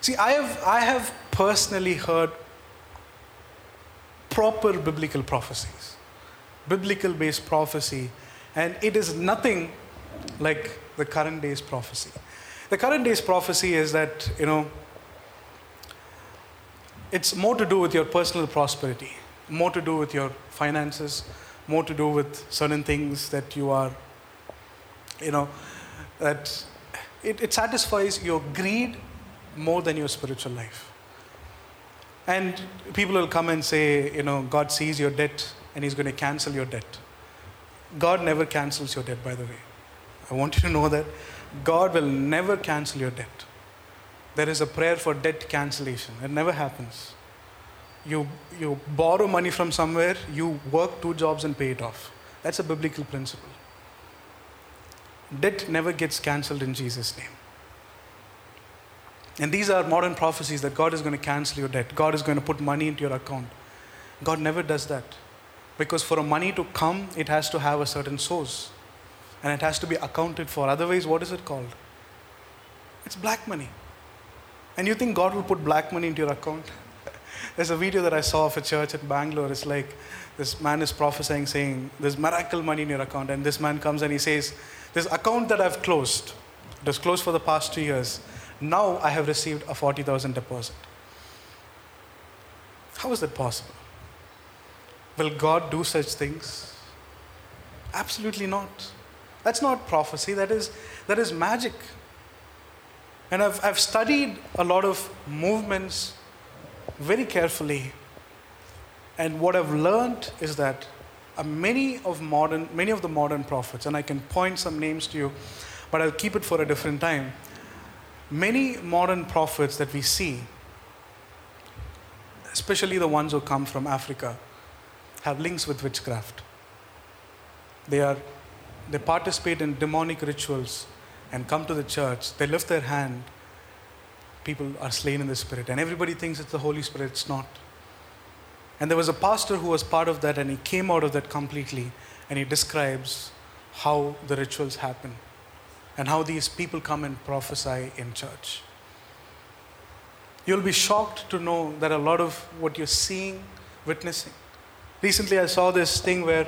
see, I have, I have personally heard proper biblical prophecies, biblical based prophecy, and it is nothing like the current day's prophecy. The current day's prophecy is that, you know, it's more to do with your personal prosperity more to do with your finances, more to do with certain things that you are, you know, that it, it satisfies your greed more than your spiritual life. And people will come and say, you know, God sees your debt and He's going to cancel your debt. God never cancels your debt, by the way. I want you to know that God will never cancel your debt. There is a prayer for debt cancellation. It never happens you, you borrow money from somewhere, you work two jobs and pay it off. That's a biblical principle. Debt never gets cancelled in Jesus' name. And these are modern prophecies that God is going to cancel your debt. God is going to put money into your account. God never does that. Because for a money to come, it has to have a certain source. And it has to be accounted for. Otherwise, what is it called? It's black money. And you think God will put black money into your account? There's a video that I saw of a church in Bangalore. It's like this man is prophesying, saying, There's miracle money in your account. And this man comes and he says, This account that I've closed, it was closed for the past two years. Now I have received a 40,000 deposit. How is that possible? Will God do such things? Absolutely not. That's not prophecy, that is, that is magic. And I've, I've studied a lot of movements very carefully. And what I've learned is that uh, many of modern, many of the modern prophets, and I can point some names to you, but I'll keep it for a different time. Many modern prophets that we see, especially the ones who come from Africa, have links with witchcraft. They are they participate in demonic rituals and come to the church. They lift their hand people are slain in the Spirit. And everybody thinks it's the Holy Spirit. It's not. And there was a pastor who was part of that, and he came out of that completely, and he describes how the rituals happen and how these people come and prophesy in church. You'll be shocked to know that a lot of what you're seeing, witnessing. Recently, I saw this thing where,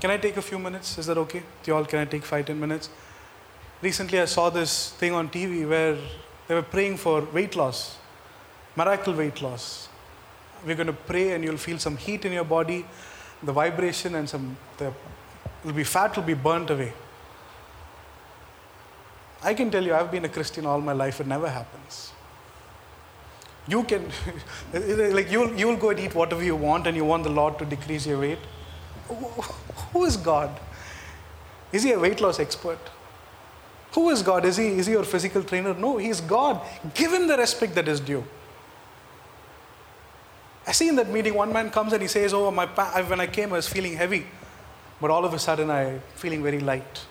can I take a few minutes? Is that okay? you all, can I take five, ten minutes? Recently, I saw this thing on TV where they were praying for weight loss, miracle weight loss. We're going to pray, and you'll feel some heat in your body, the vibration, and some the will be fat will be burnt away. I can tell you, I've been a Christian all my life, it never happens. You can, like, you'll, you'll go and eat whatever you want and you want the Lord to decrease your weight. Who is God? Is he a weight loss expert? Who is God? Is he, is he your physical trainer? No, he is God. Give him the respect that is due. I see in that meeting, one man comes and he says, Oh, my pa- when I came, I was feeling heavy. But all of a sudden, I'm feeling very light.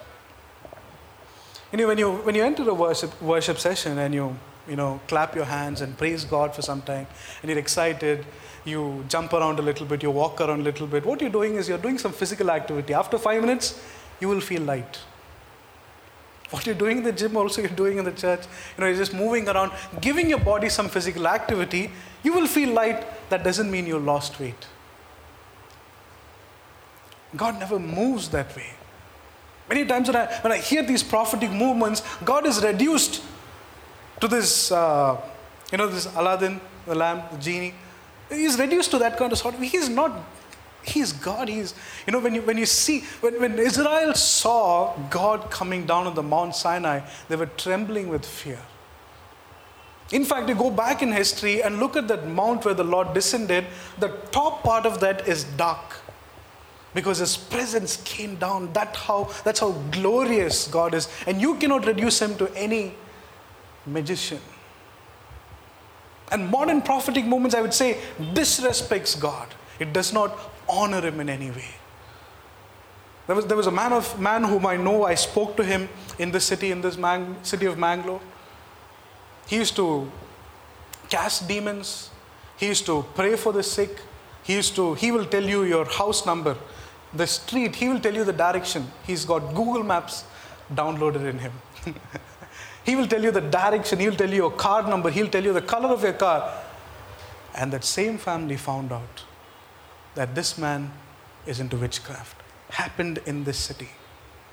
You know, when you, when you enter a worship, worship session and you, you know, clap your hands and praise God for some time, and you're excited, you jump around a little bit, you walk around a little bit, what you're doing is you're doing some physical activity. After five minutes, you will feel light. What you're doing in the gym, also you're doing in the church. You know, you're just moving around, giving your body some physical activity. You will feel light. That doesn't mean you lost weight. God never moves that way. Many times when I, when I hear these prophetic movements, God is reduced to this, uh, you know, this Aladdin, the lamp, the genie. He's reduced to that kind of sort. He's not He's God. He's, you know, when you, when you see, when, when Israel saw God coming down on the Mount Sinai, they were trembling with fear. In fact, you go back in history and look at that mount where the Lord descended, the top part of that is dark because his presence came down. That how, that's how glorious God is. And you cannot reduce him to any magician. And modern prophetic movements, I would say, disrespects God. It does not honor him in any way. There was, there was a man of man whom I know. I spoke to him in this city, in this man, city of Mangalore. He used to cast demons. He used to pray for the sick. He used to. He will tell you your house number, the street. He will tell you the direction. He's got Google Maps downloaded in him. he will tell you the direction. He will tell you your car number. He'll tell you the color of your car. And that same family found out that this man is into witchcraft happened in this city,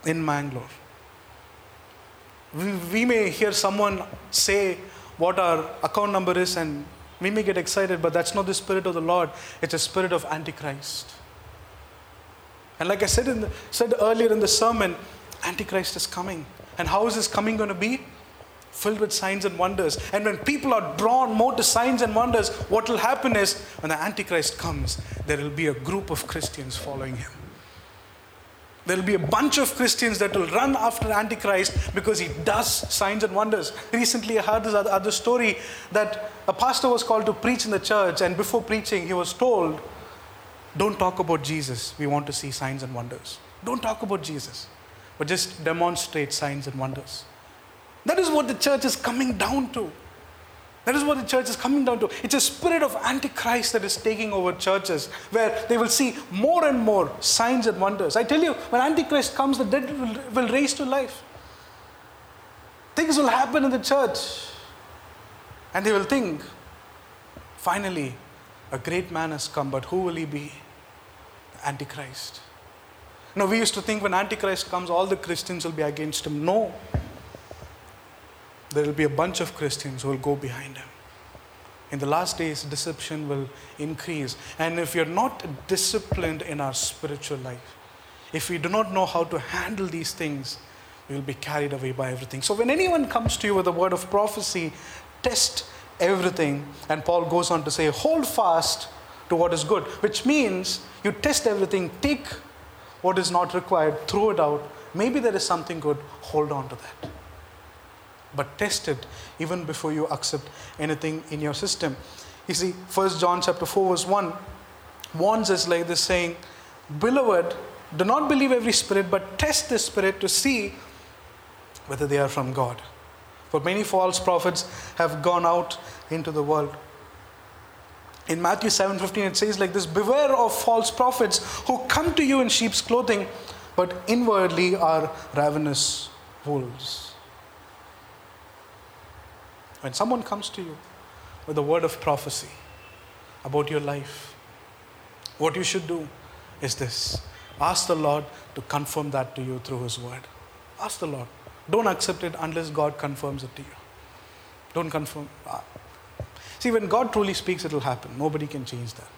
in Mangalore. We, we may hear someone say what our account number is and we may get excited, but that's not the spirit of the Lord. It's a spirit of Antichrist. And like I said, in the, said earlier in the sermon, Antichrist is coming. And how is this coming going to be? filled with signs and wonders. And when people are drawn more to signs and wonders, what will happen is when the Antichrist comes, there will be a group of Christians following him. There will be a bunch of Christians that will run after Antichrist because he does signs and wonders. Recently, I heard this other story that a pastor was called to preach in the church, and before preaching, he was told, Don't talk about Jesus. We want to see signs and wonders. Don't talk about Jesus, but just demonstrate signs and wonders. That is what the church is coming down to. That is what the church is coming down to. It's a spirit of Antichrist that is taking over churches where they will see more and more signs and wonders. I tell you, when Antichrist comes, the dead will, will raise to life. Things will happen in the church. And they will think, finally, a great man has come, but who will he be? Antichrist. Now, we used to think when Antichrist comes, all the Christians will be against him. No there will be a bunch of Christians who will go behind him. In the last days, deception will increase. And if you're not disciplined in our spiritual life, if we do not know how to handle these things, we will be carried away by everything. So when anyone comes to you with a word of prophecy, test everything. And Paul goes on to say, hold fast to what is good, which means you test everything, take what is not required, throw it out. Maybe there is something good, hold on to that but test it even before you accept anything in your system. You see, 1 John chapter 4, verse 1 warns us like this saying, Beloved, do not believe every spirit, but test the spirit to see whether they are from God. For many false prophets have gone out into the world. In Matthew 7:15 it says like this, beware of false prophets who come to you in sheep's clothing, but inwardly are ravenous wolves. When someone comes to you with a word of prophecy about your life, what you should do is this ask the Lord to confirm that to you through His word. Ask the Lord. Don't accept it unless God confirms it to you. Don't confirm. See, when God truly speaks, it will happen. Nobody can change that.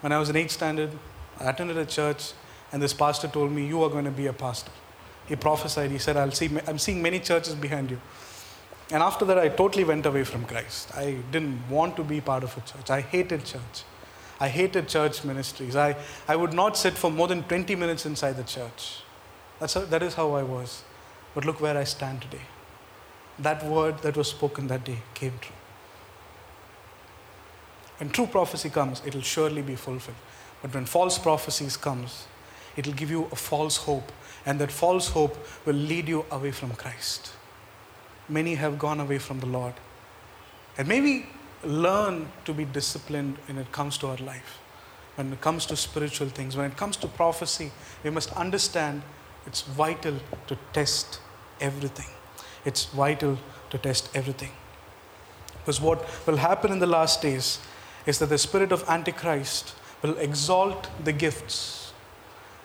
When I was in 8th standard, I attended a church, and this pastor told me, You are going to be a pastor. He prophesied, he said, I'll see, I'm seeing many churches behind you. And after that, I totally went away from Christ. I didn't want to be part of a church. I hated church. I hated church ministries. I, I would not sit for more than 20 minutes inside the church. That's how, that is how I was. But look where I stand today. That word that was spoken that day came true. When true prophecy comes, it will surely be fulfilled. But when false prophecies comes, it will give you a false hope. And that false hope will lead you away from Christ many have gone away from the Lord. And maybe learn to be disciplined when it comes to our life, when it comes to spiritual things, when it comes to prophecy. We must understand it's vital to test everything. It's vital to test everything. Because what will happen in the last days is that the spirit of Antichrist will exalt the gifts,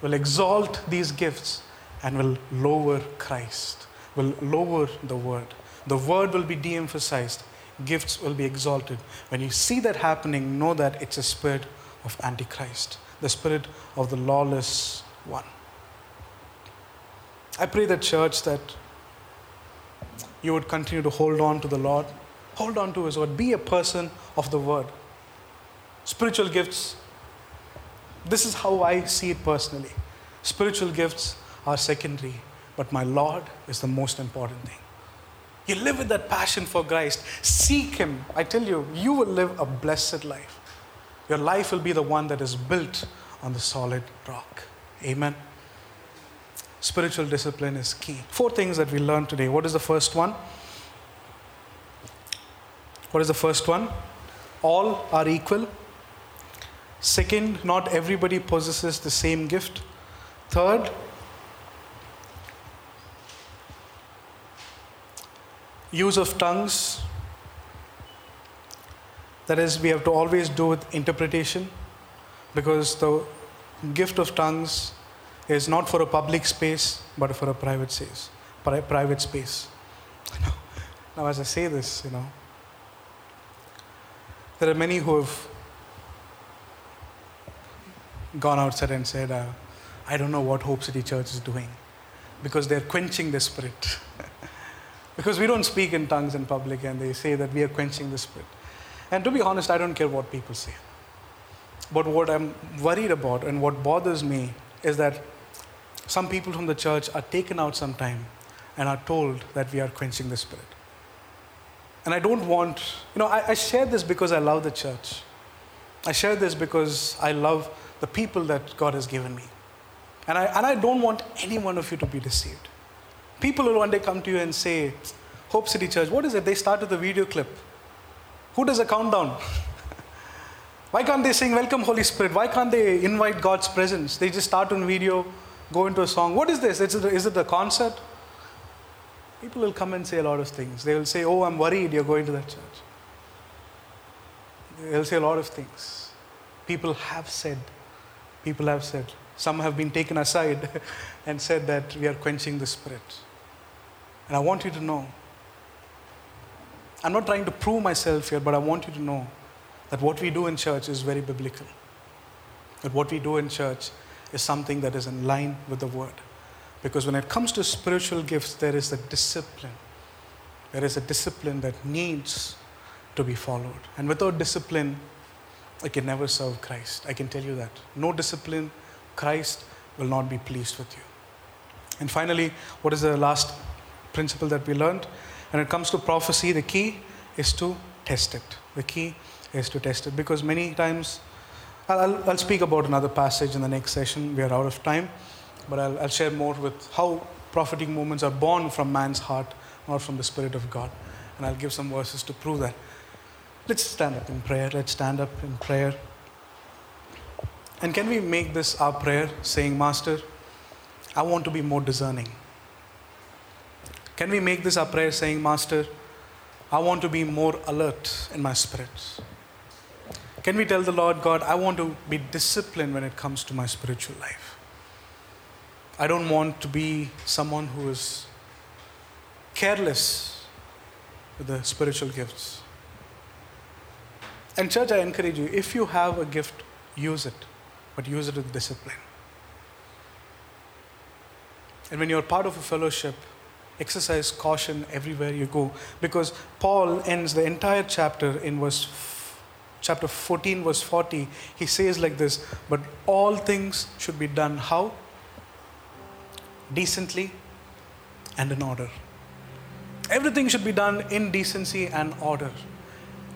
will exalt these gifts, and will lower Christ will lower the word. The word will be de emphasized, gifts will be exalted. When you see that happening, know that it's a spirit of Antichrist, the spirit of the lawless one. I pray that, church, that you would continue to hold on to the Lord, hold on to His word, be a person of the word. Spiritual gifts, this is how I see it personally. Spiritual gifts are secondary but my Lord is the most important thing. You live with that passion for Christ. Seek Him. I tell you, you will live a blessed life. Your life will be the one that is built on the solid rock. Amen. Spiritual discipline is key. Four things that we learned today. What is the first one? What is the first one? All are equal. Second, not everybody possesses the same gift. Third, use of tongues. That is, we have to always do with interpretation because the gift of tongues is not for a public space but for a private space. Private space. Now, as I say this, you know, there are many who have gone outside and said, uh, I don't know what Hope City Church is doing because they're quenching the spirit. Because we don't speak in tongues in public and they say that we are quenching the spirit. And to be honest, I don't care what people say. But what I'm worried about and what bothers me is that some people from the church are taken out sometime and are told that we are quenching the spirit. And I don't want, you know, I, I share this because I love the church. I share this because I love the people that God has given me. And I, and I don't want any one of you to be deceived. People will one day come to you and say, Hope City Church, what is it? They start with a video clip. Who does a countdown? Why can't they sing Welcome Holy Spirit? Why can't they invite God's presence? They just start on video, go into a song. What is this? Is it, is it a concert? People will come and say a lot of things. They will say, Oh, I'm worried you're going to that church. They'll say a lot of things. People have said, people have said. Some have been taken aside and said that we are quenching the spirit. And I want you to know I'm not trying to prove myself here, but I want you to know that what we do in church is very biblical. That what we do in church is something that is in line with the word. Because when it comes to spiritual gifts, there is a discipline. There is a discipline that needs to be followed. And without discipline, I can never serve Christ. I can tell you that. No discipline, Christ will not be pleased with you. And finally, what is the last principle that we learned? When it comes to prophecy, the key is to test it. The key is to test it because many times, I'll, I'll speak about another passage in the next session. We are out of time, but I'll, I'll share more with how prophetic moments are born from man's heart, not from the Spirit of God. And I'll give some verses to prove that. Let's stand up in prayer. Let's stand up in prayer. And can we make this our prayer, saying, Master, I want to be more discerning? Can we make this our prayer saying, Master, I want to be more alert in my spirit? Can we tell the Lord God, I want to be disciplined when it comes to my spiritual life? I don't want to be someone who is careless with the spiritual gifts. And, church, I encourage you if you have a gift, use it, but use it with discipline. And when you're part of a fellowship, Exercise caution everywhere you go. Because Paul ends the entire chapter in verse chapter 14, verse 40. He says like this, but all things should be done how? Decently and in order. Everything should be done in decency and order.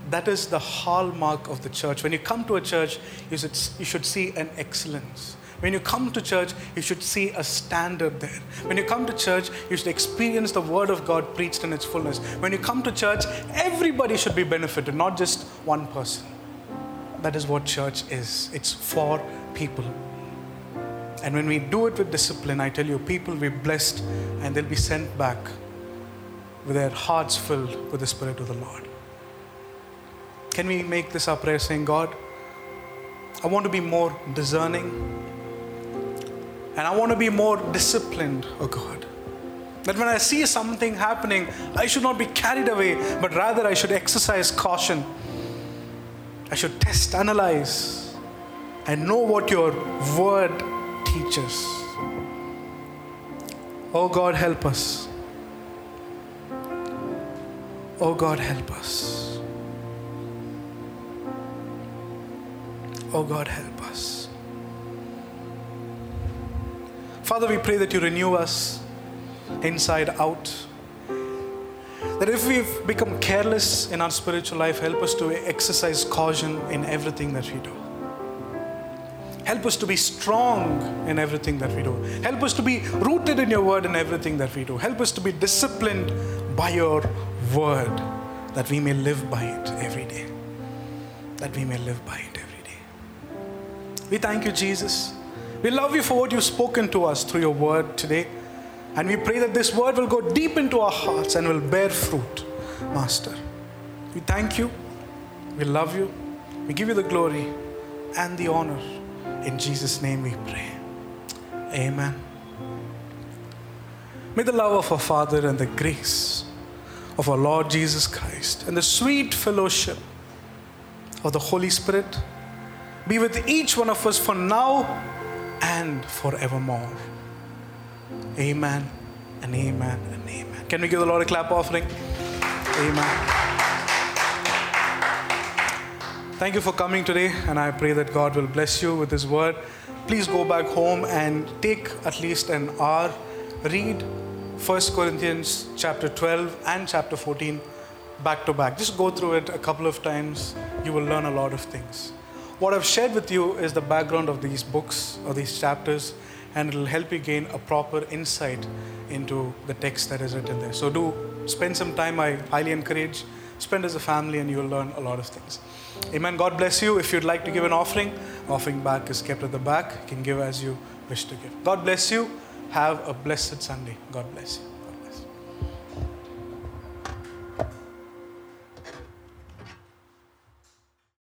That is the hallmark of the church. When you come to a church, you should, you should see an excellence. When you come to church, you should see a standard there. When you come to church, you should experience the Word of God preached in its fullness. When you come to church, everybody should be benefited, not just one person. That is what church is it's for people. And when we do it with discipline, I tell you, people will be blessed and they'll be sent back with their hearts filled with the Spirit of the Lord. Can we make this our prayer saying, God, I want to be more discerning and I want to be more disciplined, oh God. That when I see something happening, I should not be carried away, but rather I should exercise caution. I should test, analyze, and know what your word teaches. Oh God, help us. Oh God, help us. Oh God, help us. Father, we pray that you renew us inside out. That if we've become careless in our spiritual life, help us to exercise caution in everything that we do. Help us to be strong in everything that we do. Help us to be rooted in your word in everything that we do. Help us to be disciplined by your word that we may live by it every day. That we may live by it. We thank you, Jesus. We love you for what you've spoken to us through your word today. And we pray that this word will go deep into our hearts and will bear fruit, Master. We thank you. We love you. We give you the glory and the honor. In Jesus' name we pray. Amen. May the love of our Father and the grace of our Lord Jesus Christ and the sweet fellowship of the Holy Spirit be with each one of us for now and forevermore. Amen and amen and amen. Can we give the Lord a clap offering? Amen. Thank you for coming today, and I pray that God will bless you with His word. Please go back home and take at least an hour, read 1 Corinthians chapter 12 and chapter 14 back to back. Just go through it a couple of times. You will learn a lot of things. What I've shared with you is the background of these books or these chapters, and it'll help you gain a proper insight into the text that is written there. So, do spend some time. I highly encourage. Spend as a family, and you'll learn a lot of things. Amen. God bless you. If you'd like to give an offering, offering back is kept at the back. You can give as you wish to give. God bless you. Have a blessed Sunday. God bless you.